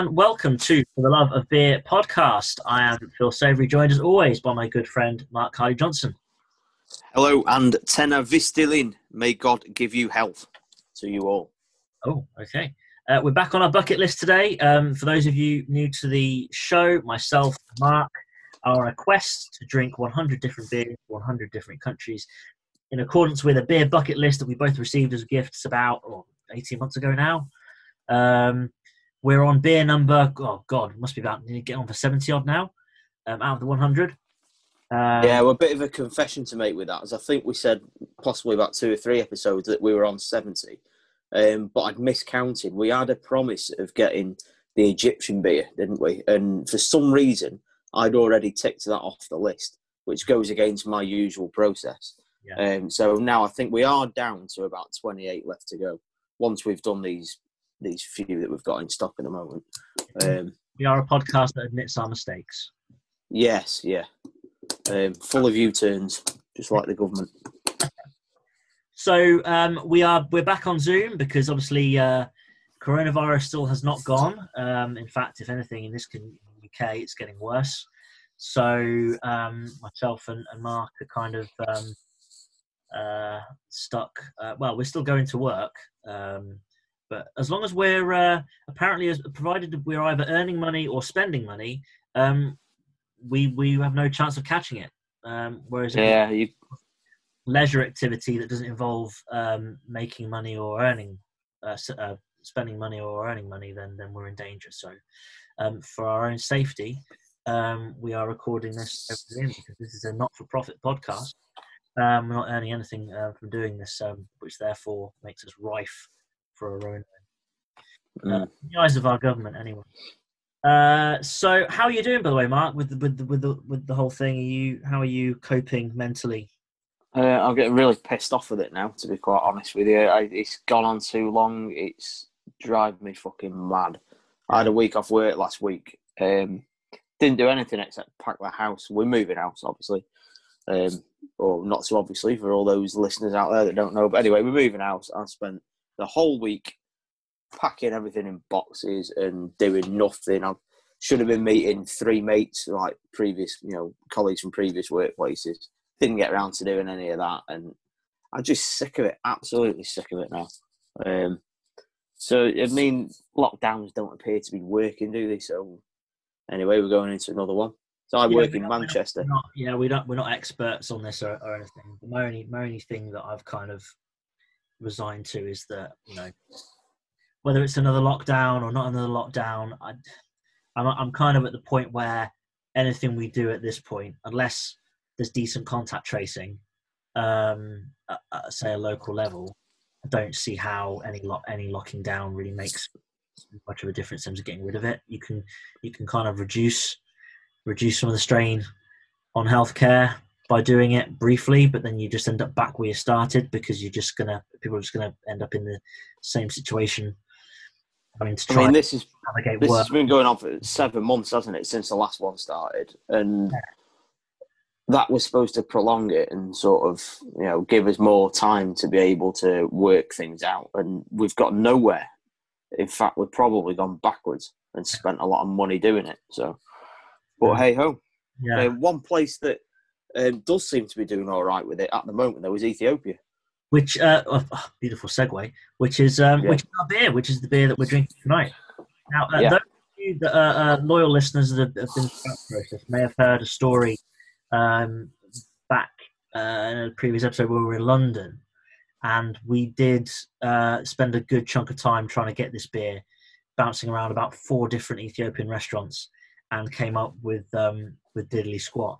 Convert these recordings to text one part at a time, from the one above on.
And welcome to For the Love of Beer podcast. I am Phil Savory, joined as always by my good friend Mark Harley Johnson. Hello and Tena Vistilin. May God give you health to you all. Oh, okay. Uh, we're back on our bucket list today. Um, for those of you new to the show, myself and Mark are on a quest to drink 100 different beers, 100 different countries, in accordance with a beer bucket list that we both received as gifts about oh, 18 months ago now. Um, we're on beer number, oh God, must be about, get on for 70 odd now, um, out of the 100. Um, yeah, well, a bit of a confession to make with that, as I think we said possibly about two or three episodes that we were on 70, um, but I'd miscounted. We had a promise of getting the Egyptian beer, didn't we? And for some reason, I'd already ticked that off the list, which goes against my usual process. Yeah. Um, so now I think we are down to about 28 left to go once we've done these these few that we've got in stock at the moment. Um, we are a podcast that admits our mistakes. Yes, yeah. Um, full of U-turns, just like the government. So um, we are we're back on Zoom because obviously uh, coronavirus still has not gone. Um, in fact, if anything, in this UK, it's getting worse. So um, myself and, and, Mark are kind of um, uh, stuck. Uh, well, we're still going to work, um, but as long as we're uh, apparently, as provided we're either earning money or spending money, um, we we have no chance of catching it. Um, whereas yeah, you... leisure activity that doesn't involve um, making money or earning, uh, uh, spending money or earning money, then then we're in danger. So, um, for our own safety, um, we are recording this because this is a not-for-profit podcast. Um, we're not earning anything uh, from doing this, um, which therefore makes us rife for a own. Mm. Uh, the eyes of our government, anyway. Uh, so, how are you doing, by the way, Mark? With the, with the, with the with the whole thing, are you how are you coping mentally? Uh, I'm getting really pissed off with it now. To be quite honest with you, I, it's gone on too long. It's driving me fucking mad. I had a week off work last week. Um, didn't do anything except pack the house. We're moving house, obviously. Um, or not so obviously for all those listeners out there that don't know. But anyway, we're moving house. I spent the whole week packing everything in boxes and doing nothing. I should have been meeting three mates, like previous, you know, colleagues from previous workplaces. Didn't get around to doing any of that, and I'm just sick of it. Absolutely sick of it now. Um, so I mean, lockdowns don't appear to be working, do they? So anyway, we're going into another one. So I yeah, work in Manchester. Not, yeah, we don't. We're not experts on this or, or anything. My only, my only thing that I've kind of resigned to is that you know whether it's another lockdown or not another lockdown, I, I'm I'm kind of at the point where anything we do at this point, unless there's decent contact tracing, um, at, at, say a local level, I don't see how any lock any locking down really makes much of a difference in terms of getting rid of it. You can you can kind of reduce reduce some of the strain on healthcare by doing it briefly, but then you just end up back where you started because you're just gonna people are just gonna end up in the same situation. To try I mean, this is this work. has been going on for seven months, hasn't it, since the last one started, and yeah. that was supposed to prolong it and sort of you know give us more time to be able to work things out, and we've got nowhere. In fact, we've probably gone backwards and spent a lot of money doing it. So, but yeah. hey ho, yeah. Uh, one place that um, does seem to be doing all right with it at the moment, though, is Ethiopia. Which, uh, oh, oh, beautiful segue, which is um, yeah. which is our beer, which is the beer that we're drinking tonight. Now, uh, yeah. those of you that are uh, loyal listeners that have, have been through that process may have heard a story um, back uh, in a previous episode where we were in London, and we did uh, spend a good chunk of time trying to get this beer, bouncing around about four different Ethiopian restaurants, and came up with um, with Diddly Squat.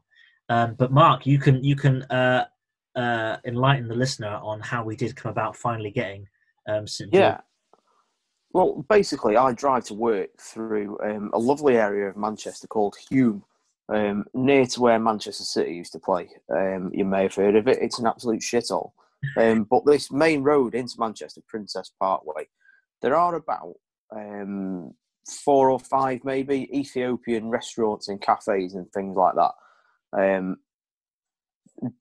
Um, but Mark, you can you can uh, uh, enlighten the listener on how we did come about finally getting um, St. Yeah. Well, basically, I drive to work through um, a lovely area of Manchester called Hulme, um, near to where Manchester City used to play. Um, you may have heard of it. It's an absolute shithole. Um, but this main road into Manchester, Princess Parkway, there are about um, four or five, maybe, Ethiopian restaurants and cafes and things like that um,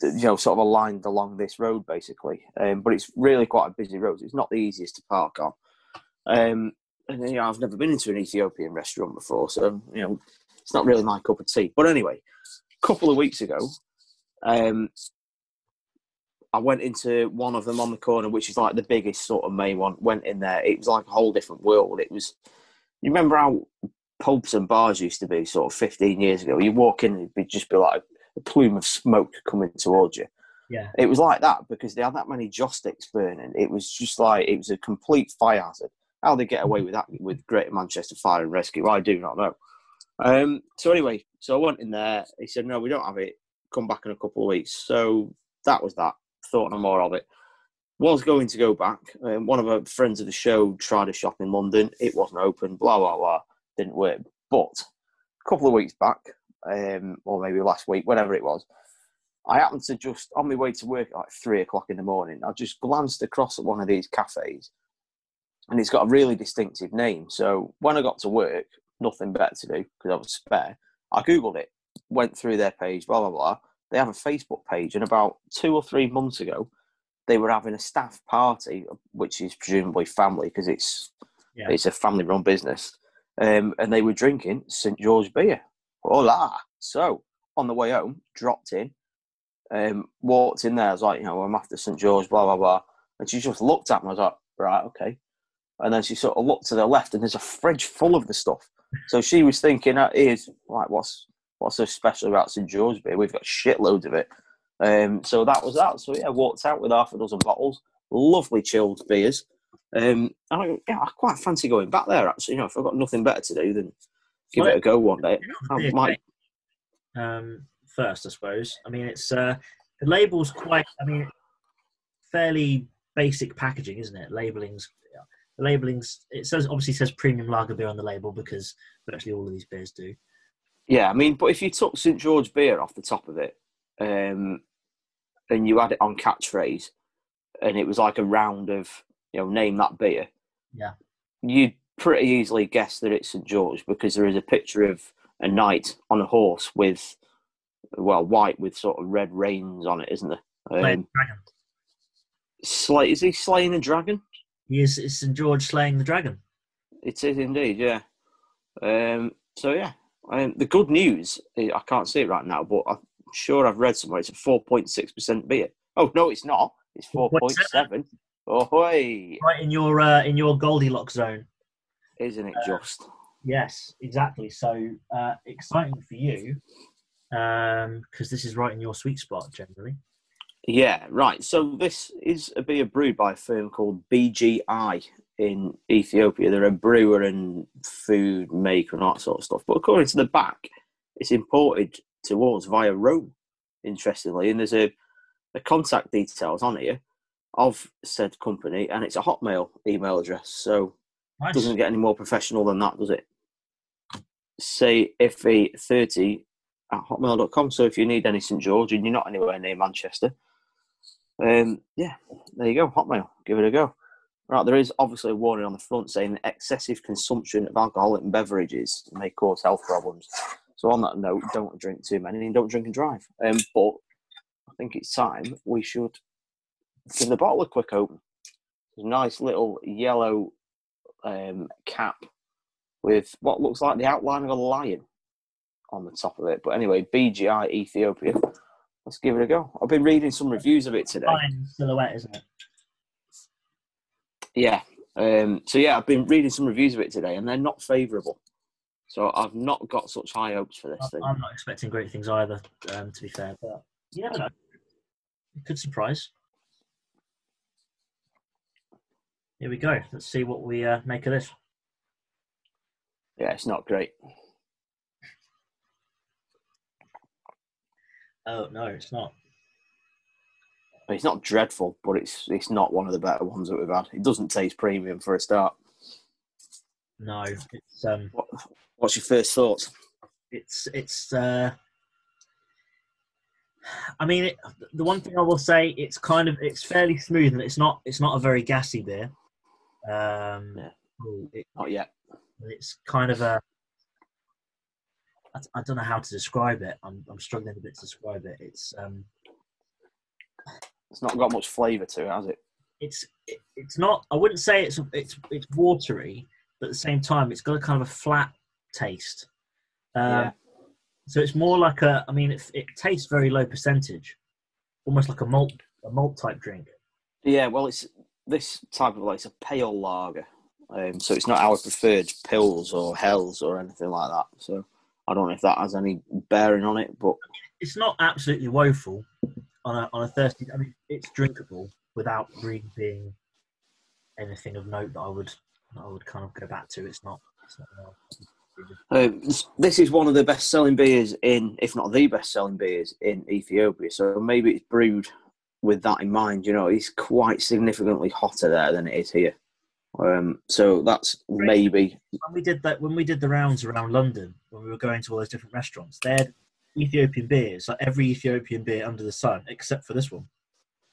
you know, sort of aligned along this road basically. Um, but it's really quite a busy road. It's not the easiest to park on. Um, and you know, I've never been into an Ethiopian restaurant before, so you know, it's not really my cup of tea. But anyway, a couple of weeks ago, um, I went into one of them on the corner, which is like the biggest sort of main one. Went in there, it was like a whole different world. It was, you remember how pubs and bars used to be sort of 15 years ago? You walk in, and it'd just be like a plume of smoke coming towards you. Yeah. It was like that because they had that many joss sticks burning. It was just like it was a complete fire hazard. How they get away with that with Greater Manchester Fire and Rescue, I do not know. Um, so anyway, so I went in there. He said, "No, we don't have it. Come back in a couple of weeks." So that was that. Thought no more of it. Was going to go back. Um, one of our friends of the show tried a shop in London. It wasn't open. Blah blah blah. Didn't work. But a couple of weeks back, um, or maybe last week, whatever it was, I happened to just on my way to work at like three o'clock in the morning. I just glanced across at one of these cafes, and it's got a really distinctive name. So when I got to work, nothing better to do because I was spare. I googled it, went through their page, blah blah blah. They have a Facebook page, and about two or three months ago, they were having a staff party, which is presumably family because it's Yeah. it's a family-run business, um, and they were drinking St George beer. Hola! So on the way home, dropped in, um, walked in there. I was like, you know, I'm after St George, blah blah blah, and she just looked at me. I was like, right, okay. And then she sort of looked to the left, and there's a fridge full of the stuff. So she was thinking, that is like, what's what's so special about St George beer? We've got shitloads of it." Um, so that was that. So yeah, walked out with half a dozen bottles, lovely chilled beers. Um, I, yeah, I quite fancy going back there. Actually, you know, if I've got nothing better to do, then give it a go one day. I might um, first, I suppose. I mean, it's uh, the label's quite. I mean, fairly basic packaging, isn't it? Labeling's the labeling's. It says obviously says premium lager beer on the label because virtually all of these beers do. Yeah, I mean, but if you took St George beer off the top of it, um, and you had it on catchphrase, and it was like a round of you know, name that beer. Yeah. You'd pretty easily guess that it's St George because there is a picture of a knight on a horse with, well, white with sort of red reins on it, isn't there? Um, dragon. Slay—is he slaying a dragon? He is. It's St George slaying the dragon. It is indeed, yeah. Um, so yeah, um, the good news eh, I can't see it right now, but I'm sure I've read somewhere it's a 4.6 percent beer. Oh no, it's not. It's 4.7. Ahoy! Right in your uh, in your Goldilocks zone, isn't it? Uh, just yes, exactly. So uh, exciting for you because um, this is right in your sweet spot generally. Yeah, right. So this is a beer brewed by a firm called BGI in Ethiopia. They're a brewer and food maker and that sort of stuff. But according to the back, it's imported to us via Rome, interestingly. And there's a, a contact details on here of said company, and it's a Hotmail email address. So Nice. doesn't get any more professional than that, does it? Say FA30 at hotmail.com. So if you need any St George and you're not anywhere near Manchester, um, yeah, there you go, Hotmail. Give it a go. Right, there is obviously a warning on the front saying that excessive consumption of alcoholic beverages may cause health problems. So on that note, don't drink too many and don't drink and drive. Um, but I think it's time we should give the bottle a quick open. Nice little yellow um, cap with what looks like the outline of a lion on the top of it. But anyway, BGI Ethiopia. Let's give it a go. I've been reading some reviews of it today. Fine silhouette, isn't it? Yeah. Um, so yeah, I've been reading some reviews of it today, and they're not favourable. So I've not got such high hopes for this. I'm I'm not expecting great things either, um, to be fair. But you never know. It could surprise. Here we go. Let's see what we uh, make of this. Yeah, it's not great. Oh no, it's not. It's not dreadful, but it's it's not one of the better ones that we've had. It doesn't taste premium for a start. No, it's um, What, what's your first thoughts? it's it's. Uh, I mean, it, the one thing I will say, it's kind of it's fairly smooth, and it's not it's not a very gassy beer. Um, Yeah. oh, it, Not yet. it's kind of a. I, I don't know how to describe it. I'm I'm struggling a bit to describe it. It's um, It's not got much flavour to it, has it? it's it, it's not. I wouldn't say it's it's it's watery, but at the same time, it's got a kind of a flat taste. Um, Yeah. So it's more like a. I mean, it, it tastes very low percentage, almost like a malt a malt type drink. Yeah, well, it's this type of like it's a pale lager, um, so it's not our preferred pils or helles or anything like that. So I don't know if that has any bearing on it, but It's not absolutely woeful on a on a thirsty. I mean, it's drinkable without really being anything of note that I would that I would kind of go back to. It's not. It's not uh, this- this is one of the best-selling beers in, if not the best-selling beers in Ethiopia. So maybe it's brewed with that in mind. You know, it's quite significantly hotter there than it is here. Um, so that's maybe when we did that when we did the rounds around London when we were going to all those different restaurants, they had Ethiopian beers, like every Ethiopian beer under the sun, except for this one.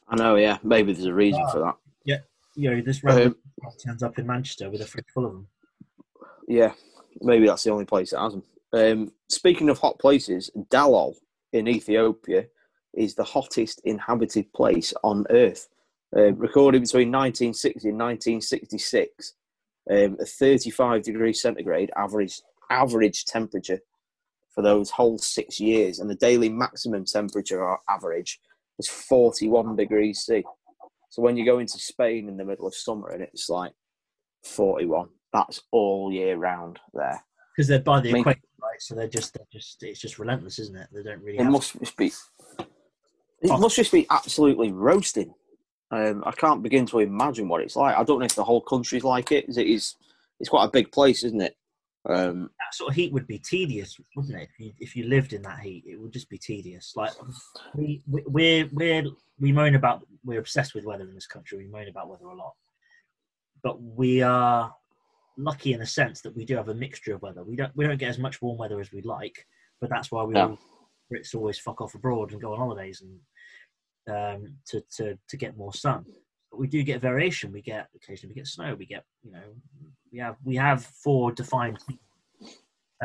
I know. Yeah, maybe there's a reason for that. Yeah, you know, this random Um, turns up in Manchester with a fridge full of them. Yeah, maybe that's the only place that has them. Um, speaking of hot places, Dalol in Ethiopia is the hottest inhabited place on Earth. Uh, recorded between 1960 and 1966, um, a 35 degrees centigrade average average temperature for those whole six years, and the daily maximum temperature or average is 41 degrees C. So when you go into Spain in the middle of summer and it's like 41, that's all year round there. Because they're by the I mean- equator, right? So they're just, they're just, it's just relentless, isn't it? They don't really. It must just be. It Oh. must just be absolutely roasting. Um, I can't begin to imagine what it's like. I don't know if the whole country's like it. It is. It's quite a big place, isn't it? Um, that sort of heat would be tedious, wouldn't it? If you, if you lived in that heat, it would just be tedious. Like we, we we're we're we moan about we're obsessed with weather in this country. We moan about weather a lot, but we are lucky in the sense that we do have a mixture of weather. We don't we don't get as much warm weather as we'd like, but that's why we Yeah. all Brits always fuck off abroad and go on holidays and um, to to to get more sun. But we do get variation. We get occasionally we get snow. We get you know we have we have four defined.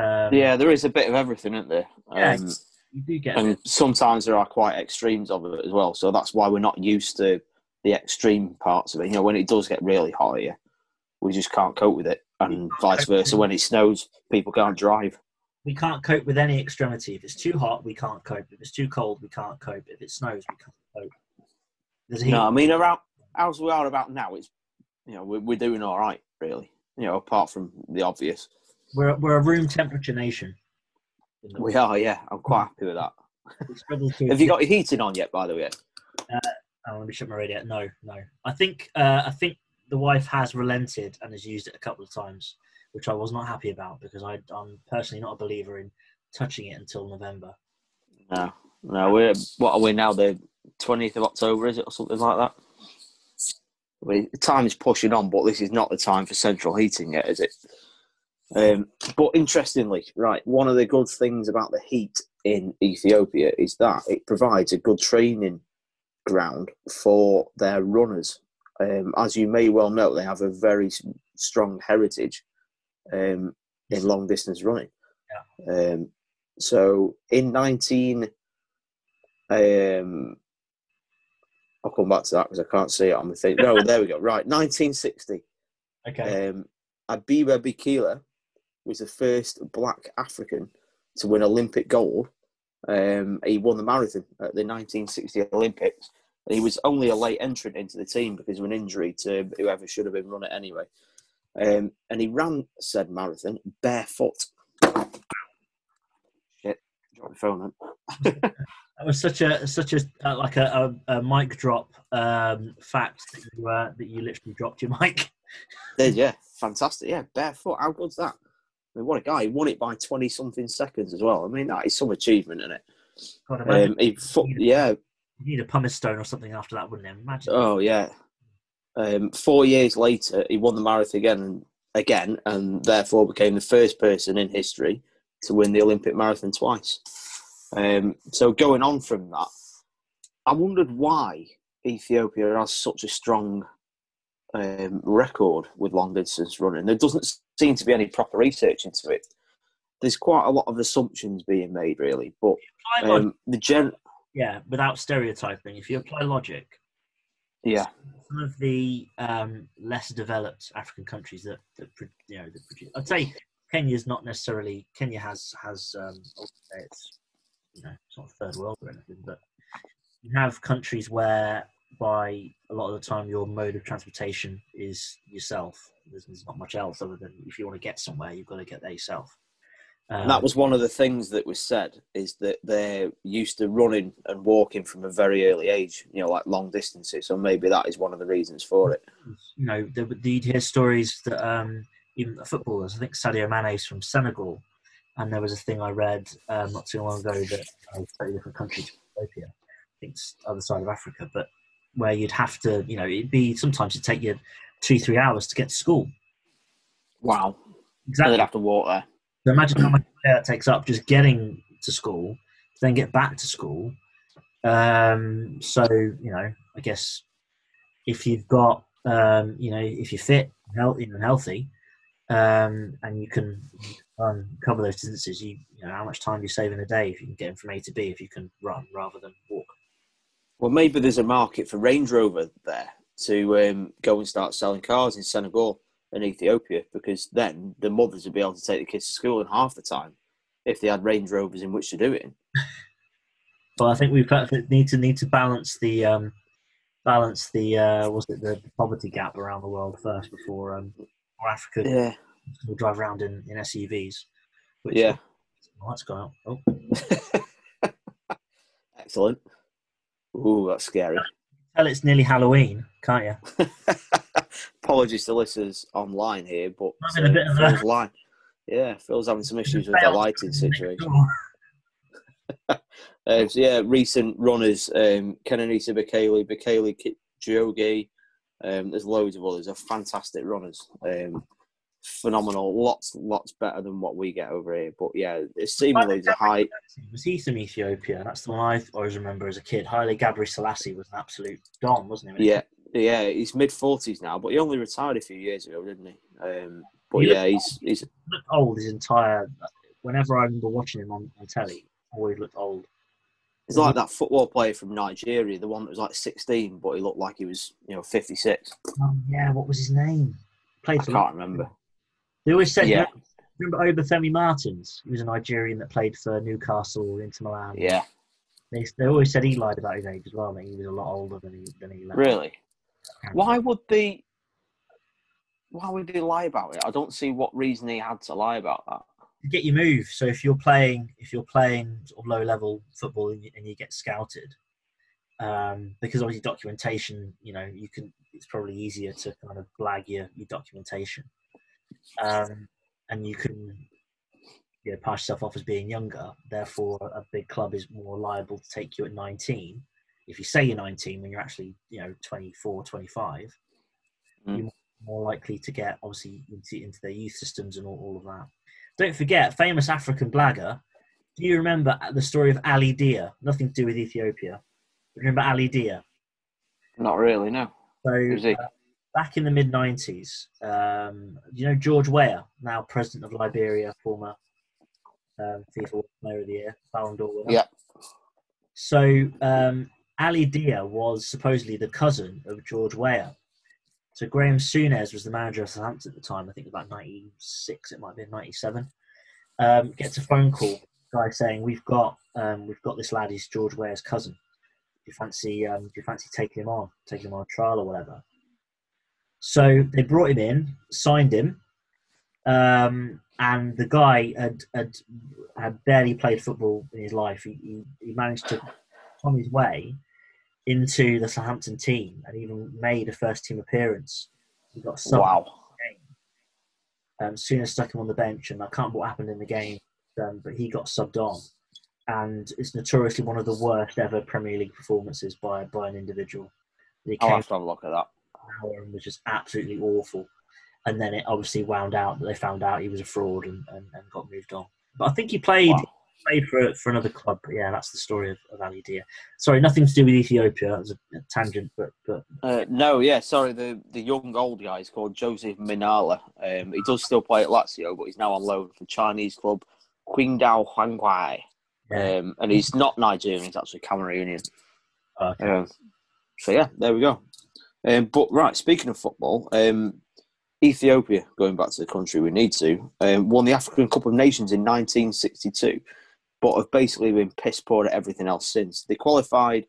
Um, yeah, there is a bit of everything, isn't there? Yeah. Um, you do get. and sometimes there are quite extremes of it as well. So that's why we're not used to the extreme parts of it. You know, when it does get really hot here, we just can't cope with it, and vice versa. When it snows, people can't drive. We can't cope with any extremity. If it's too hot, we can't cope. If it's too cold, we can't cope. If it snows, we can't cope. There's heat. No, I mean around as we are about now, it's you know we're, we're doing all right, really. You know, apart from the obvious, We're we're a room temperature nation. We are. Yeah, I'm quite happy with that. we struggle to. Have you got your heating on yet? By the way, Oh, let me shut my radio. No, no. I think uh, I think the wife has relented and has used it a couple of times, which I was not happy about because I, I'm personally not a believer in touching it until November. no, no. We're what are we now? The twentieth of October, is it, or something like that? I mean, time is pushing on, but this is not the time for central heating yet, is it? Um, but interestingly, right, one of the good things about the heat in Ethiopia is that it provides a good training ground for their runners. Um, as you may well know, they have a very strong heritage um, in long distance running. Yeah. Um, so in 19, um, I'll come back to that because I can't see it on the thing. No, there we go. Right, 1960. Okay. Um, Abebe Bikila was the first black African to win Olympic gold. Um, he won the marathon at the 1960 Olympics. And he was only a late entrant into the team because of an injury to whoever should have been run it anyway. Um, and he ran said marathon barefoot. Shit, drop the phone then. That was such a such a uh, like a, a, a mic drop um, fact that you uh, that you literally dropped your mic. Yeah, fantastic. Yeah, barefoot. How good's that? I mean, what a guy! He won it by twenty something seconds as well. I mean, that is some achievement, isn't it? God, Um, he, fo- yeah, you need a pumice stone or something after that, wouldn't it? Imagine. Oh yeah. Um, four years later, he won the marathon again and again, and therefore became the first person in history to win the Olympic marathon twice. Um, so going on from that, I wondered why Ethiopia has such a strong um, record with long distance running. There doesn't seem to be any proper research into it. There's quite a lot of assumptions being made, really, but um, the gen. yeah, without stereotyping. If you apply logic, Yeah. some of the um, less developed African countries that, that you know that produce. I'd say Kenya's not necessarily Kenya has has um, it's you know it's not third world or anything, but you have countries where by a lot of the time your mode of transportation is yourself. There's, there's not much else other than if you want to get somewhere, you've got to get there yourself. Um, that was one of the things that was said is that they're used to running and walking from a very early age, you know, like long distances. So maybe that is one of the reasons for it. you know, there you'd hear stories that um, even footballers, I think Sadio Mane is from Senegal, and there was a thing I read um, not too long ago that uh, totally different country to Ethiopia, I think it's the other side of Africa, but where you'd have to, you know, it'd be sometimes it'd take you two, three hours to get to school. Wow. Exactly. They'd have to walk there. So imagine how much it takes up just getting to school, to then get back to school. Um, so you know, I guess if you've got, um, you know, if you're fit, healthy, and healthy, um, and you can um, cover those distances, you, you know, how much time you save in a day if you can get from A to B if you can run rather than walk. Well, maybe there's a market for Range Rover there to um, go and start selling cars in Senegal and Ethiopia because then the mothers would be able to take the kids to school in half the time if they had Range Rovers in which to do it in. But I think to need to need to balance the um, balance the uh, was it the poverty gap around the world first before um, before Africa Yeah. will drive around in, in SUVs. Which, Yeah. Oh, that's gone out. Oh, Excellent. Ooh, that's scary. tell it's nearly Halloween, can't you? Apologies to listeners online here, but Having a bit of a- Phil's line. Yeah, Phil's having some issues with the lighting situation. Uh, so yeah, recent runners, um, Kenenisa Bekele, Bekele Kipchoge, um, there's loads of others. Are fantastic runners. Um, phenomenal. Lots, lots better than what we get over here. But yeah, it's seemingly the high. Was he from Ethiopia? That's the one I always remember as a kid. Haile Gebrselassie was an absolute don, wasn't he? Yeah, yeah, he's mid forties now, but he only retired a few years ago, didn't he? Um, but He yeah, he's he's He looked old his entire. Whenever I remember watching him on, on telly, always looked old. he's like that football player from Nigeria, the one that was like sixteen, but he looked like he was you know fifty six. Oh, yeah, what was his name? Played I for. can't remember. They always said. Yeah. Remember Obafemi Martins? He was a Nigerian that played for Newcastle, Inter Milan. Yeah, They, they always said he lied about his age as well. That he was a lot older than he than he. left. really. Why would they? Why would they lie about it? I don't see what reason he had to lie about that. get your move. So if you're playing, if you're playing sort of low level football and you, and you get scouted, um, because obviously documentation, you know, you can. It's probably easier to kind of blag your your documentation, um, and you can. You know, pass yourself off as being younger. Therefore, a big club is more liable to take you at 19. If you say you're 19 when you're actually, you know, 24, 25, Mm. you're more likely to get obviously into, into their youth systems and all, all of that. Don't forget, famous African blagger. Do you remember the story of Ali Dia? Nothing to do with Ethiopia. Remember Ali Dia? Not really, no. So uh, back in the mid '90s, um, you know George Weah, now president of Liberia, former um, FIFA Player of the Year, Ballon d'Or winner. Yeah. So um, Ali Dia was supposedly the cousin of George Weah. So Graham Souness was the manager of Southampton at the time. I think about '96, it might be '97. Um, gets a phone call, guy saying, "We've got um, we've got this lad. He's George Weah's cousin. Do you fancy um, do you fancy taking him on, taking him on a trial or whatever?" So they brought him in, signed him, um, and the guy had, had had barely played football in his life. He, he, he managed to on his way into the Southampton team and even made a first team appearance. He got subbed Wow. um, Souness stuck him on the bench, and I can't remember what happened in the game, um, but he got subbed on. And it's notoriously one of the worst ever Premier League performances by by an individual. He I'll came have to have a look at that. hour and was just absolutely awful. And then it obviously wound out that they found out he was a fraud and, and, and got moved on. But I think he played Wow. Played for for another club. But yeah, that's the story of, of Ali Dia. Sorry, nothing to do with Ethiopia. That was a, a tangent, but but Uh, no, yeah, sorry. The the young old guy is called Joseph Minala. Um, he does still play at Lazio, but he's now on loan for Chinese club Qingdao Huanghai. yeah. Um, and he's not Nigerian; he's actually Cameroonian. Okay. Um, so yeah, there we go. Um, but right, speaking of football, um, Ethiopia, going back to the country we need to, um, won the African Cup of Nations in 1962, but have basically been piss poor at everything else since. They qualified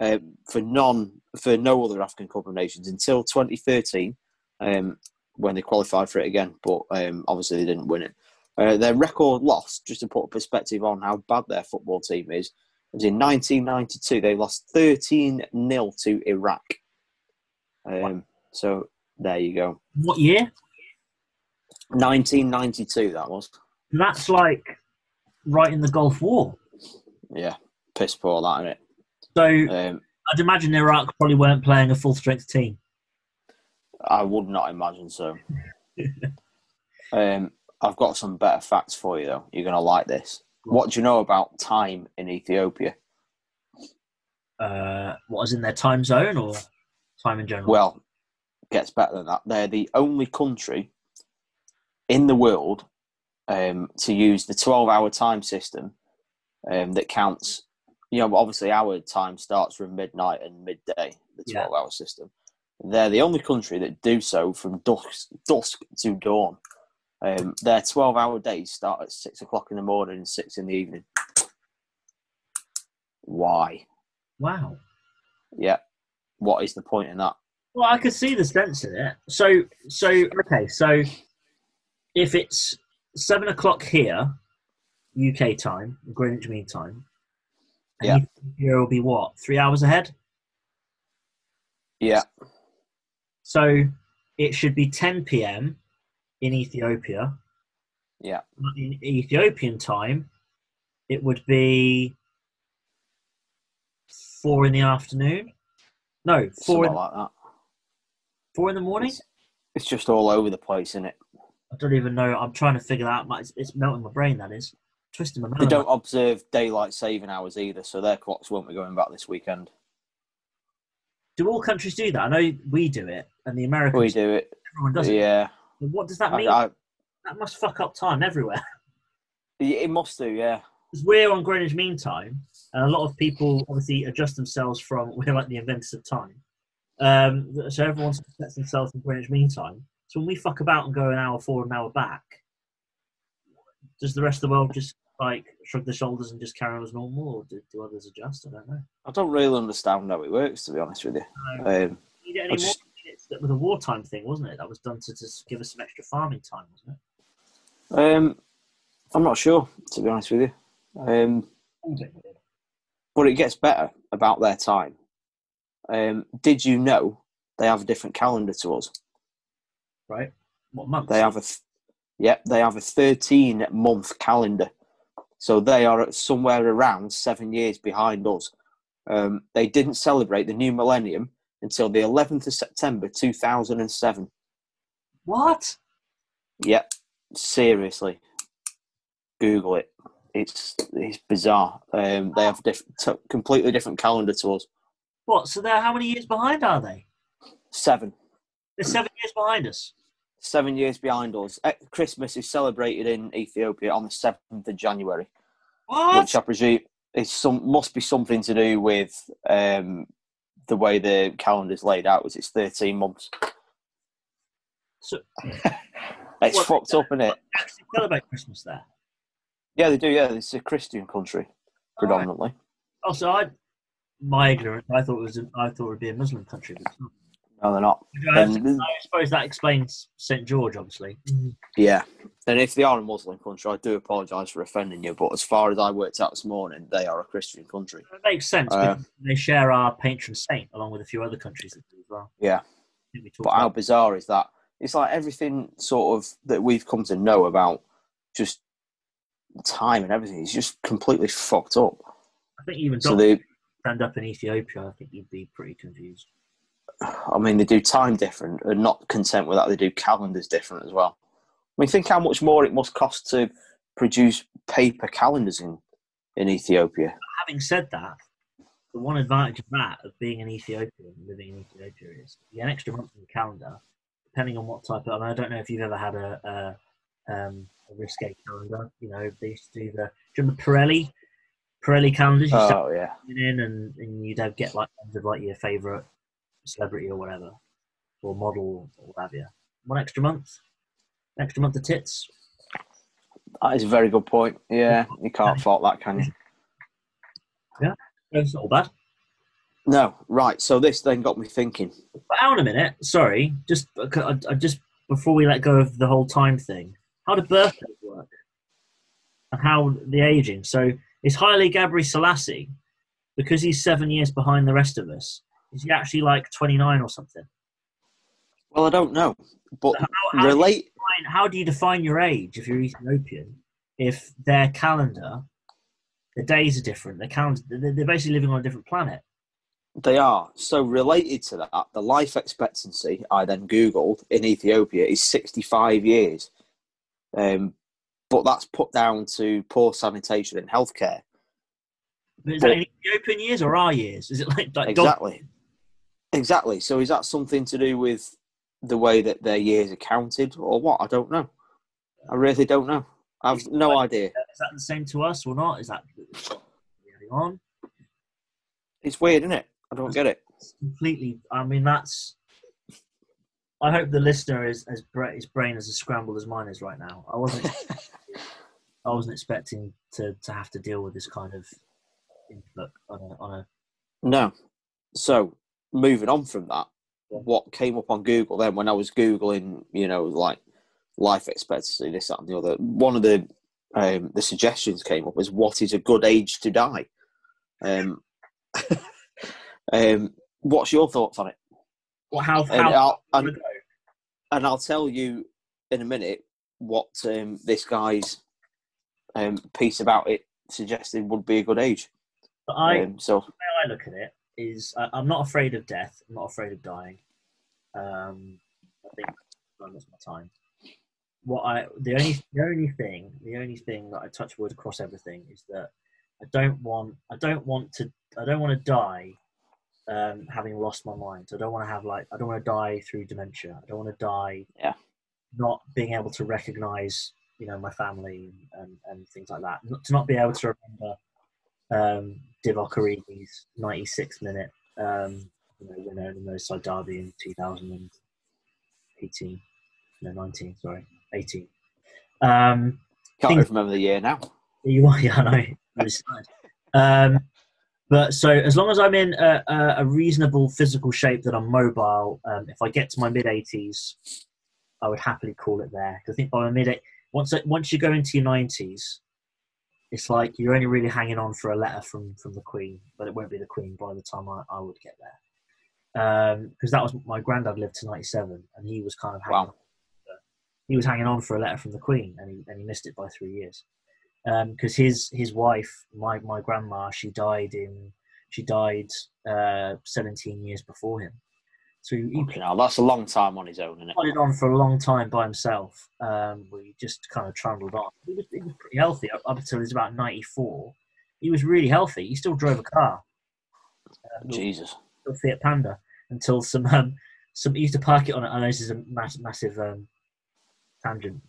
uh, for none for no other African Cup of Nations until 2013, um, when they qualified for it again, but um, obviously they didn't win it. Uh, their record loss, just to put a perspective on how bad their football team is, was in 1992. They lost 13 0 to Iraq. Um, so there you go. What year? 1992, that was. That's like right in the Gulf War. Yeah, piss poor, that, isn't it? So Um, I'd imagine Iraq probably weren't playing a full strength team. I would not imagine so. um, I've got some better facts for you, though. You're going to like this. What do you know about time in Ethiopia? Uh, what is in their time zone or time in general? Well, gets better than that. They're the only country in the world um, to use the 12 hour time system um, that counts. You know, obviously, our time starts from midnight and midday, the 12 Yeah. hour system. They're the only country that do so from dusk, dusk to dawn. Um, their 12 hour days start at 6 o'clock in the morning and 6 in the evening. Why? wow. Yeah. What is the point in that? Well, I could see the sense in it. So, so okay. So, if it's seven o'clock here, UK time, Greenwich Mean Time, Yeah. and Ethiopia will be what three hours ahead. Yeah. So it should be 10 p.m. in Ethiopia. Yeah. In Ethiopian time, it would be four in the afternoon. No, four in, like that. four in the morning. It's, it's just all over the place, isn't it? I don't even know. I'm trying to figure that out. It's, it's melting my brain. That is twisting my They don't observe daylight saving hours either, so their clocks won't be going back this weekend. Do all countries do that? I know we do it, and the Americans. We do it. Everyone does it. Yeah. What does that I, mean? I, that must fuck up time everywhere. it must do, yeah. because we're on Greenwich Mean Time, and a lot of people obviously adjust themselves from we're like the inventors of time. Um, so everyone sets themselves in Greenwich Mean Time. So when we fuck about and go an hour forward, an hour back, does the rest of the world just like shrug their shoulders and just carry on as normal, or do, do others adjust? I don't know. I don't really understand how it works, to be honest with you. No. Um, Need it I just- It's that with a wartime thing, wasn't it? That was done to just give us some extra farming time, wasn't it? um, I'm not sure, to be honest with you. Um, but it gets better about their time. Um, did you know they have a different calendar to us? Right? What month? They have a, th- yep, they have a 13 month calendar. So they are somewhere around seven years behind us. Um, they didn't celebrate the new millennium until the 11th of September 2007. what? Yep, seriously. Google it. It's it's bizarre. Um, they have diff- t- completely different calendar to us. What? So they're how many years behind are they? Seven. They're seven years behind us. Seven years behind us. Christmas is celebrated in Ethiopia on the 7th of January. What? which I presume is some must be something to do with um, the way the calendar's laid out. Was it's thirteen months? So- It's What- fucked up, isn't it? actually celebrate Christmas there. Yeah, they do. Yeah, it's a Christian country predominantly. Also, I, my ignorance, I thought it was, a, I thought it would be a Muslim country. But it's not. No, they're not. I, And- I suppose that explains St George, obviously. Yeah, and if they are a Muslim country, I do apologise for offending you. But as far as I worked out this morning, they are a Christian country. It makes sense Uh, because they share our patron saint along with a few other countries that do as well. Yeah. I we talked But how bizarre is that? It's like everything sort of that we've come to know about just time and everything is just completely fucked up. I think even So they, stand up in Ethiopia. I think you'd be pretty confused. I mean, they do time different, and not content with that, they do calendars different as well. I mean, think how much more it must cost to produce paper calendars in in Ethiopia. Having said that, the one advantage of that of being an Ethiopian living in Ethiopia is you get an extra month in the calendar, depending on what type of. I, mean, I don't know if you've ever had a, a, um, a risque calendar. You know, they used to do the. Do you remember Pirelli? Pirelli calendars. You Oh yeah, in and, and you'd have get like of like your favorite celebrity or whatever, or model or what have you. One extra month, extra month of tits. That is a very good point. Yeah, you can't fault that, can you? Yeah, it's not all bad. No, right. So this then got me thinking. But hang on a minute. Sorry, just uh, I, I just before we let go of the whole time thing, how do birthdays work? And how the aging? So is Haile Gebrselassie because he's seven years behind the rest of us? Is he actually like twenty nine or something? Well, I don't know, but How, how, do you relate. define, how do you define your age if you're Ethiopian? If their calendar, the days are different, their calendar, they're basically living on a different planet. They are. So related to that, the life expectancy I then Googled in Ethiopia is 65 years. Um, but that's put down to poor sanitation and healthcare. But is But- that in Ethiopian years or our years? Is it like, like Exactly. Exactly. So is that something to do with the way that their years are counted or what? I don't know. I really don't know. I've no idea. Is that the same to us or not? Is that on? It's weird, isn't it? I don't get it. It's completely. I mean, that's. I hope the listener is as his brain is as scrambled as mine is right now. I wasn't. I wasn't expecting to, to have to deal with this kind of input on a, on a No. So moving on from that, what came up on Google then when I was googling, you know, like life expectancy, this, that, and the other. One of the um, the suggestions came up as what is a good age to die. Um, um, what's your thoughts on it? well, how And I'll, and, and I'll tell you in a minute what um, this guy's um, piece about it suggested would be a good age. But I Um, so way I look at it is I, I'm not afraid of death. I'm not afraid of dying. Um, I think that's my time. What I the only the only thing the only thing that I touch wood across everything is that I don't want I don't want to I don't want to die um, having lost my mind. I don't want to have like I don't want to die through dementia. I don't want to die Yeah. not being able to recognize you know my family and, and things like that. Not, to not be able to remember um, Divock Origi's 96 minute um, you know, winner in the Merseyside Derby in 2018. No, 19, sorry, 18. Um, can't even remember the year now. you are, yeah, I know. Um, but so as long as I'm in a, a, reasonable physical shape that I'm mobile, um, if I get to my mid 80s, I would happily call it there. 'Cause I think by my mid once once you go into your 90s, it's like you're only really hanging on for a letter from from the Queen, but it won't be the Queen by the time I, I would get there. Because that was my granddad lived to 97, and he was kind of hanging Wow. he was hanging on for a letter from the Queen, and he and he missed it by three years. Because his his wife, my my grandma, she died in she died uh, 17 years before him. So he now that's a long time on his own, isn't it? plodded on for a long time by himself. Um, we just kind of trundled on. He was, he was pretty healthy up, up until he was about 94. He was really healthy. He still drove a car. Um, Jesus. Fiat Panda until some um, some he used to park it on. I know this is a mass, massive um, tangent.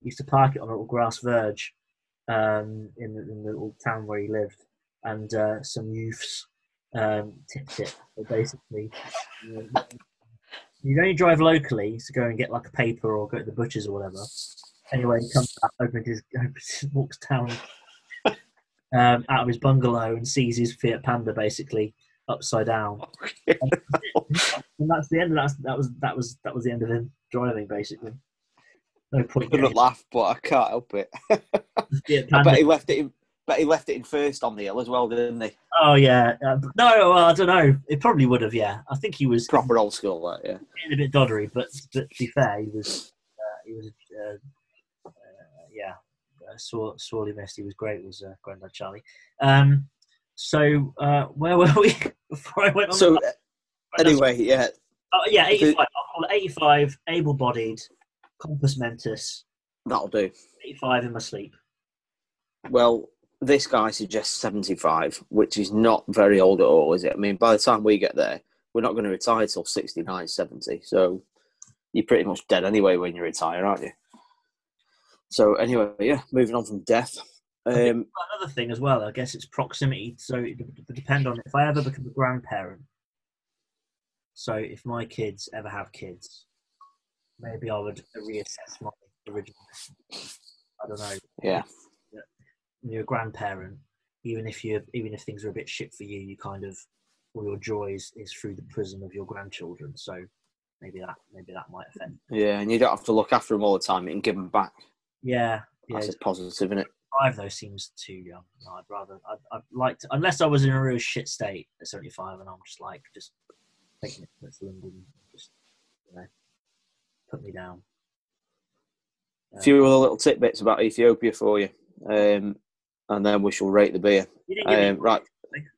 He used to park it on a little grass verge um, in, the, in the little town where he lived, and uh, some youths um, it. So basically, you only drive locally to go and get like a paper or go to the butcher's or whatever. Anyway, he comes back, opens his, opens, walks down um, out of his bungalow and sees his Fiat Panda basically upside down. and that's the end of that. That was that was that was the end of him driving basically. No point. couldn't getting laugh, but I can't help it. I bet he left it in. Bet he left it in first on the hill as well, didn't he? Oh yeah, uh, no, well, I don't know. It probably would have. Yeah, I think he was Proper old school, that yeah. a bit doddery, but, but to be fair, he was uh, he was uh, uh, yeah uh, sore, sorely missed. He was great. Was uh, Grandad Charlie. Um, so uh, where were we before I went on? So uh, anyway, yeah, Oh, yeah, 85. I'll call it 85, able bodied, compos mentis, that'll do. 85 in my sleep. Well, this guy suggests seventy-five, which is not very old at all, is it? I mean, by the time we get there, we're not going to retire till 69, 70. So you're pretty much dead anyway when you retire, aren't you? So anyway, yeah, moving on from death. Um, Another thing as well, I guess it's proximity. So it would depend on if I ever become a grandparent, So if my kids ever have kids, maybe I would reassess my original. I don't know. Yeah. When you're a grandparent, even if you even if things are a bit shit for you, you kind of all your joys is through the prism of your grandchildren. So maybe that maybe that might offend. Yeah, and you don't have to look after them all the time. You can give them back. Yeah, yeah. That's a positive, isn't it? Five though seems too young. No, I'd rather I'd, I'd like to unless I was in a real shit state at seventy five, and I'm just like just taking it to and just you know put me down. A few other little tidbits about Ethiopia for you, um, and then we shall rate the beer. You didn't give me- Um, right,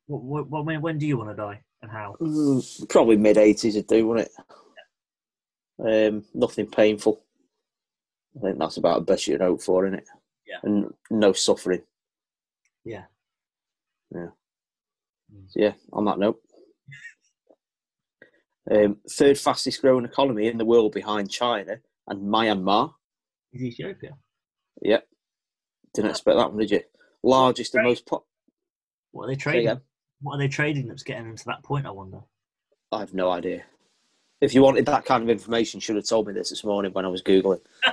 What, what, what, when, when do you want to die and how? Mm, probably mid eighties would do, wouldn't it? Um, nothing painful. I think that's about the best you can hope for, isn't it? Yeah. And no suffering. Yeah. Yeah. Mm. So, yeah. On that note, um, third fastest growing economy in the world behind China and Myanmar. Is Ethiopia? Yep. Didn't expect that one, did you? Largest and most pop. What are they trading? What are they trading that's getting them to that point? I wonder. I have no idea. If you wanted that kind of information, you should have told me this this morning when I was googling.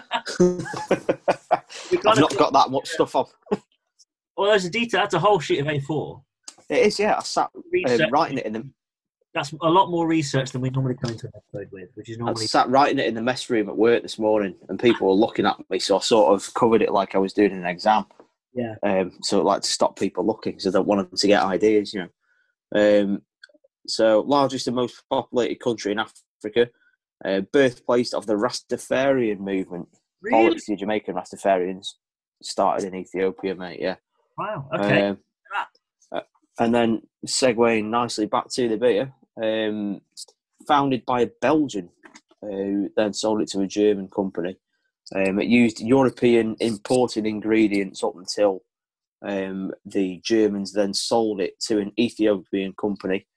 I've not got that much stuff on. Well, there's a detail. That's a whole sheet of A4. It is, yeah. I sat um, writing it in the That's a lot more research than we normally come into an episode with, which is I normally sat writing it in the mess room at work this morning, and people were looking at me, so I sort of covered it like I was doing an exam. Yeah. Um, so like to stop people looking, because I don't want them to get ideas, you know. Um, so largest and most populated country in Africa, uh, birthplace of the Rastafarian movement. Really? The Jamaican Rastafarians started in Ethiopia, mate. Yeah. Wow. Okay. Um, uh, and then segueing nicely back to the beer, um, founded by a Belgian who then sold it to a German company. Um, it used European imported ingredients up until um, the Germans then sold it to an Ethiopian company,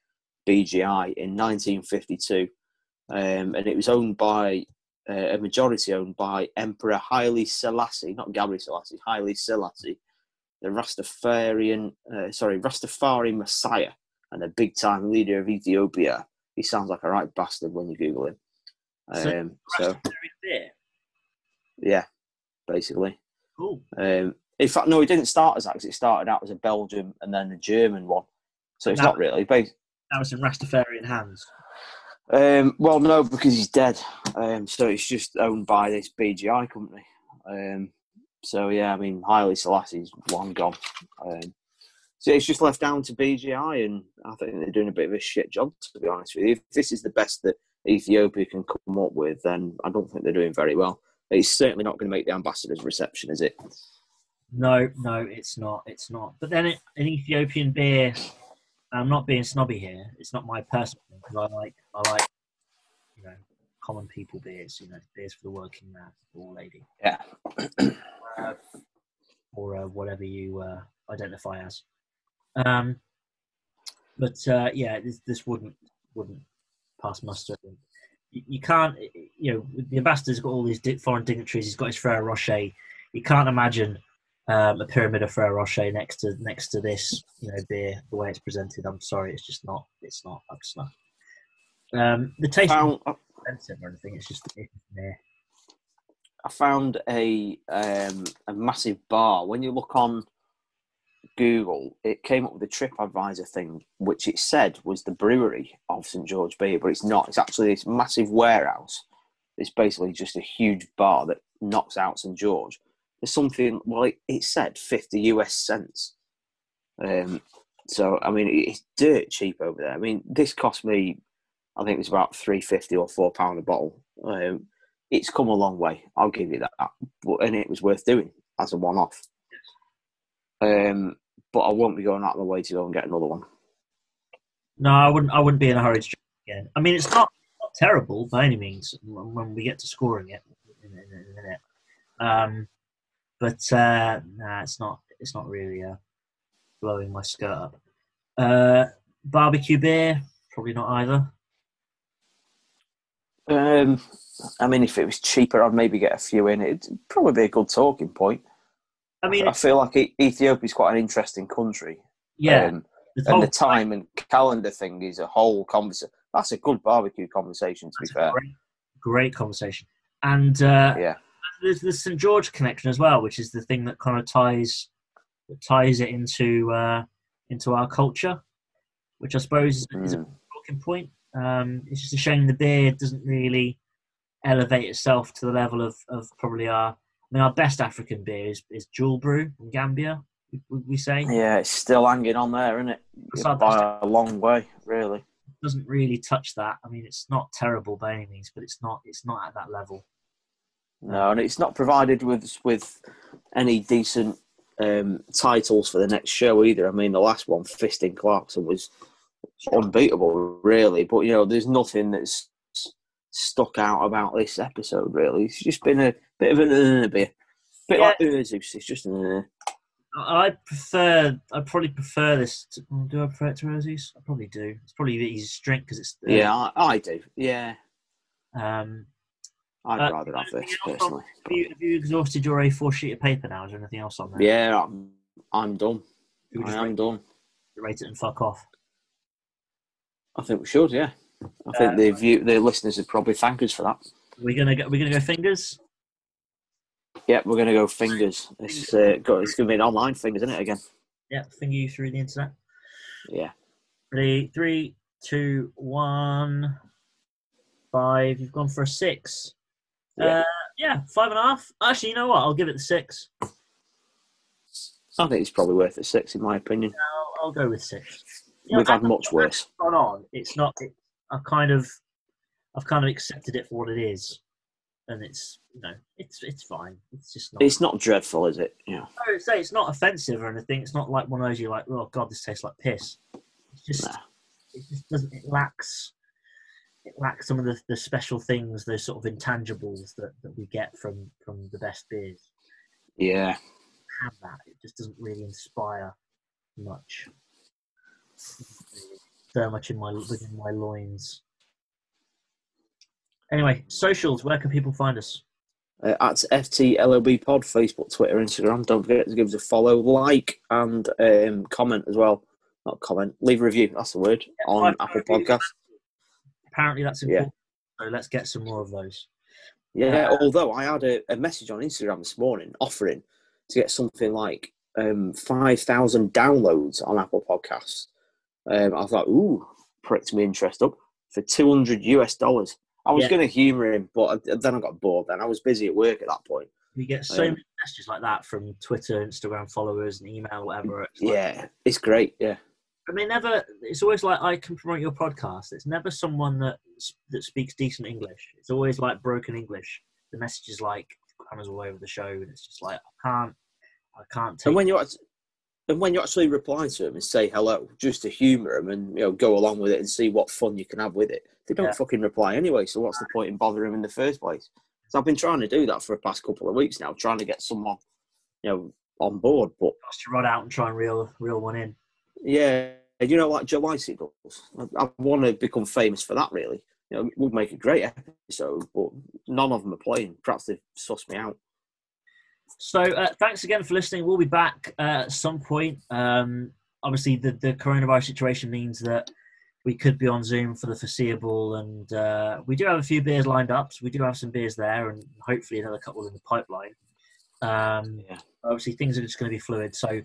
BGI, in 1952. Um, and it was owned by uh, a majority owned by Emperor Haile Selassie, not Gebrselassie, Haile Selassie, the Rastafarian, uh, sorry, Rastafari Messiah, and a big time leader of Ethiopia. He sounds like a right bastard when you Google him. So- Um, so, beer. Yeah, basically. Cool. Um, in fact, no, he didn't start as that because it started out as a Belgian and then a German one. So it's Now- not really. Bas- That was in Rastafarian hands. Um, well, no, because he's dead. Um, so it's just owned by this BGI company. Um, so yeah, I mean, Haile Selassie's long gone. Um, so it's just left down to BGI, and I think they're doing a bit of a shit job, to be honest with you. If this is the best that Ethiopia can come up with, then I don't think they're doing very well. It's certainly not going to make the ambassador's reception, is it? No, no, it's not. It's not. But then it, an Ethiopian beer. I'm not being snobby here. It's not my personal thing because I like I like you know common people beers. You know, beers for the working man or lady. Yeah. uh, or uh, whatever you uh, identify as. Um, but uh, yeah, this, this wouldn't wouldn't pass muster. You can't, you know, the ambassador's got all these foreign dignitaries. He's got his Ferrero Rocher. You can't imagine um, a pyramid of Ferrero Rocher next to next to this, you know, beer the way it's presented. I'm sorry, it's just not. It's not up to snuff. Um, the taste Found, expensive or anything. It's just it's meh. I found a um, a massive bar. When you look on Google, it came up with a TripAdvisor thing, which it said was the brewery of St George Beer, but it's not. It's actually this massive warehouse. It's basically just a huge bar that knocks out St George. There's something. Well, it, it said fifty US cents. Um, so I mean, it's dirt cheap over there. I mean, this cost me, I think it was about three fifty or four pound a bottle. Um, it's come a long way. I'll give you that. But, and it was worth doing as a one off. Um, but I won't be going out of my way to go and get another one. No, I wouldn't. I wouldn't be in a hurry to drink again. I mean, it's not, not terrible by any means when when we get to scoring it in, in, in a minute. Um, but uh, nah, it's not. It's not really uh, blowing my skirt up. Uh, barbecue beer, probably not either. Um, I mean, if it was cheaper, I'd maybe get a few in. It'd probably be a good talking point. I mean, I feel like E- Ethiopia's quite an interesting country. yeah, Um, and the time and calendar thing is a whole conversation. that's a good barbecue conversation. To That's be fair, great, great conversation. And uh, yeah, there's the St George connection as well, which is the thing that kind of ties that ties it into uh, into our culture, which I suppose is, is a Mm. talking point. Um, it's just a shame the beer doesn't really elevate itself to the level of, of probably our. Mean, our best African beer is, is Julbrew from Gambia. We, we say yeah, it's still hanging on there, isn't it? By a long way, really. doesn't really touch that. I mean, it's not terrible by any means, but it's not it's not at that level. No, and it's not provided with with any decent um, titles for the next show either. I mean, the last one, Fisting Clarkson, was unbeatable, really. But you know, there's nothing that's stuck out about this episode. Really, it's just been a bit of an uh, beer, bit Yeah. like Urzus. It's just an. Uh, I prefer. I probably prefer this. To, do I prefer it to Rosie's? I probably do. It's probably the easiest drink because it's. uh, yeah, I, I do. Yeah, Um, I'd Uh, rather have this anything else on- personally. have, you, have you exhausted your A4 sheet of paper now? Is there anything else on there? Yeah, I'm, I'm done. I am rate, done. rate it and fuck off. I think we should. Yeah, I think Uh, the view, the listeners would probably thank us for that. We're gonna go. We're gonna go fingers. Yeah, we're gonna go fingers. It's uh, got, it's gonna be an online thing, isn't it? Again. Yeah, finger you through the internet. Yeah. Ready? Three, two, one, five. You've gone for a six. Yeah. Uh, yeah, five and a half. Actually, you know what? I'll give it the six. I think it's probably worth a six, in my opinion. I'll, I'll go with six. You know, We've had much worse. gone on. It's not. It, I've kind of, I've kind of accepted it for what it is, and it's you know, it's it's fine. It's just not. It's not dreadful, is it? Yeah. I would say it's not offensive or anything. It's not like one of those you're like, oh god, this tastes like piss. It's just, Nah. it just doesn't. It lacks. It lacks some of the, the special things, those sort of intangibles that, that we get from from the best beers. Yeah. Have that. It just doesn't really inspire much. So much in my within my loins. Anyway, socials. Where can people find us? Uh, at FTLOB Pod, Facebook, Twitter, Instagram. Don't forget to give us a follow, like, and um, comment as well. Not comment, leave a review. That's the word on Apple. Podcasts. Apparently, that's Yeah. important. So let's get some more of those. Yeah, Uh, although I had a, a message on Instagram this morning offering to get something like um, 5,000 downloads on Apple Podcasts. Um, I thought, ooh, pricked my interest up for 200 US dollars. I was Yeah. going to humour him, but then I got bored. Then I was busy at work at that point. We get so Um, many messages like that from Twitter, Instagram followers, and email, whatever. It's like- Yeah, it's great. Yeah, I mean, never. It's always like I can promote your podcast. It's never someone that that speaks decent English. It's always like broken English. The message is like grammars all over the show, and it's just like I can't, I can't take. and when you act- and when you actually reply to them and say hello, just to humour them and you know go along with it and see what fun you can have with it, they don't Yeah. fucking reply anyway. So what's the point in bothering them in the first place? So I've been trying to do that for the past couple of weeks now, trying to get someone you know on board. But Has to run out and try and reel reel one in. yeah, you know, like Joe Lycett does. I, I want to become famous for that. Really, you know, it would make a great episode, but none of them are playing. Perhaps they've sussed me out. So uh, thanks again for listening. We'll be back uh, at some point. Um, obviously, the, the coronavirus situation means that we could be on Zoom for the foreseeable, and uh, we do have a few beers lined up. So we do have some beers there, and hopefully another couple in the pipeline. Um, Yeah. Obviously, things are just going to be fluid, so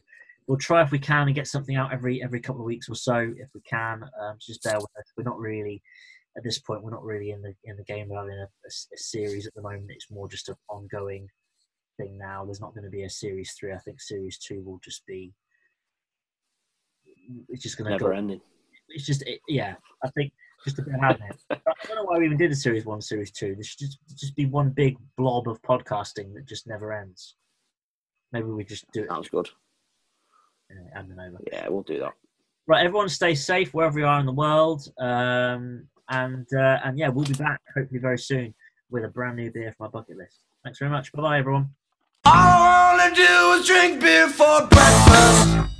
we'll try if we can and get something out every every couple of weeks or so if we can. Um, just bear with us. We're not really at this point. We're not really in the in the game of having a, a a series at the moment. It's more just an ongoing thing now. There's not going to be a series three. I think series two will just be. It's just going to Never go. ending. It's just it, yeah. I think just a bit it. I don't know why we even did a series one, series two. There should just just be one big blob of podcasting that just never ends. Maybe we just do it Sounds good. and it over. Yeah, we'll do that. Right, everyone, stay safe wherever you are in the world. Um, and uh, and yeah, we'll be back hopefully very soon with a brand new beer for my bucket list. Thanks very much. Bye bye, everyone. All I wanna do is drink beer for breakfast.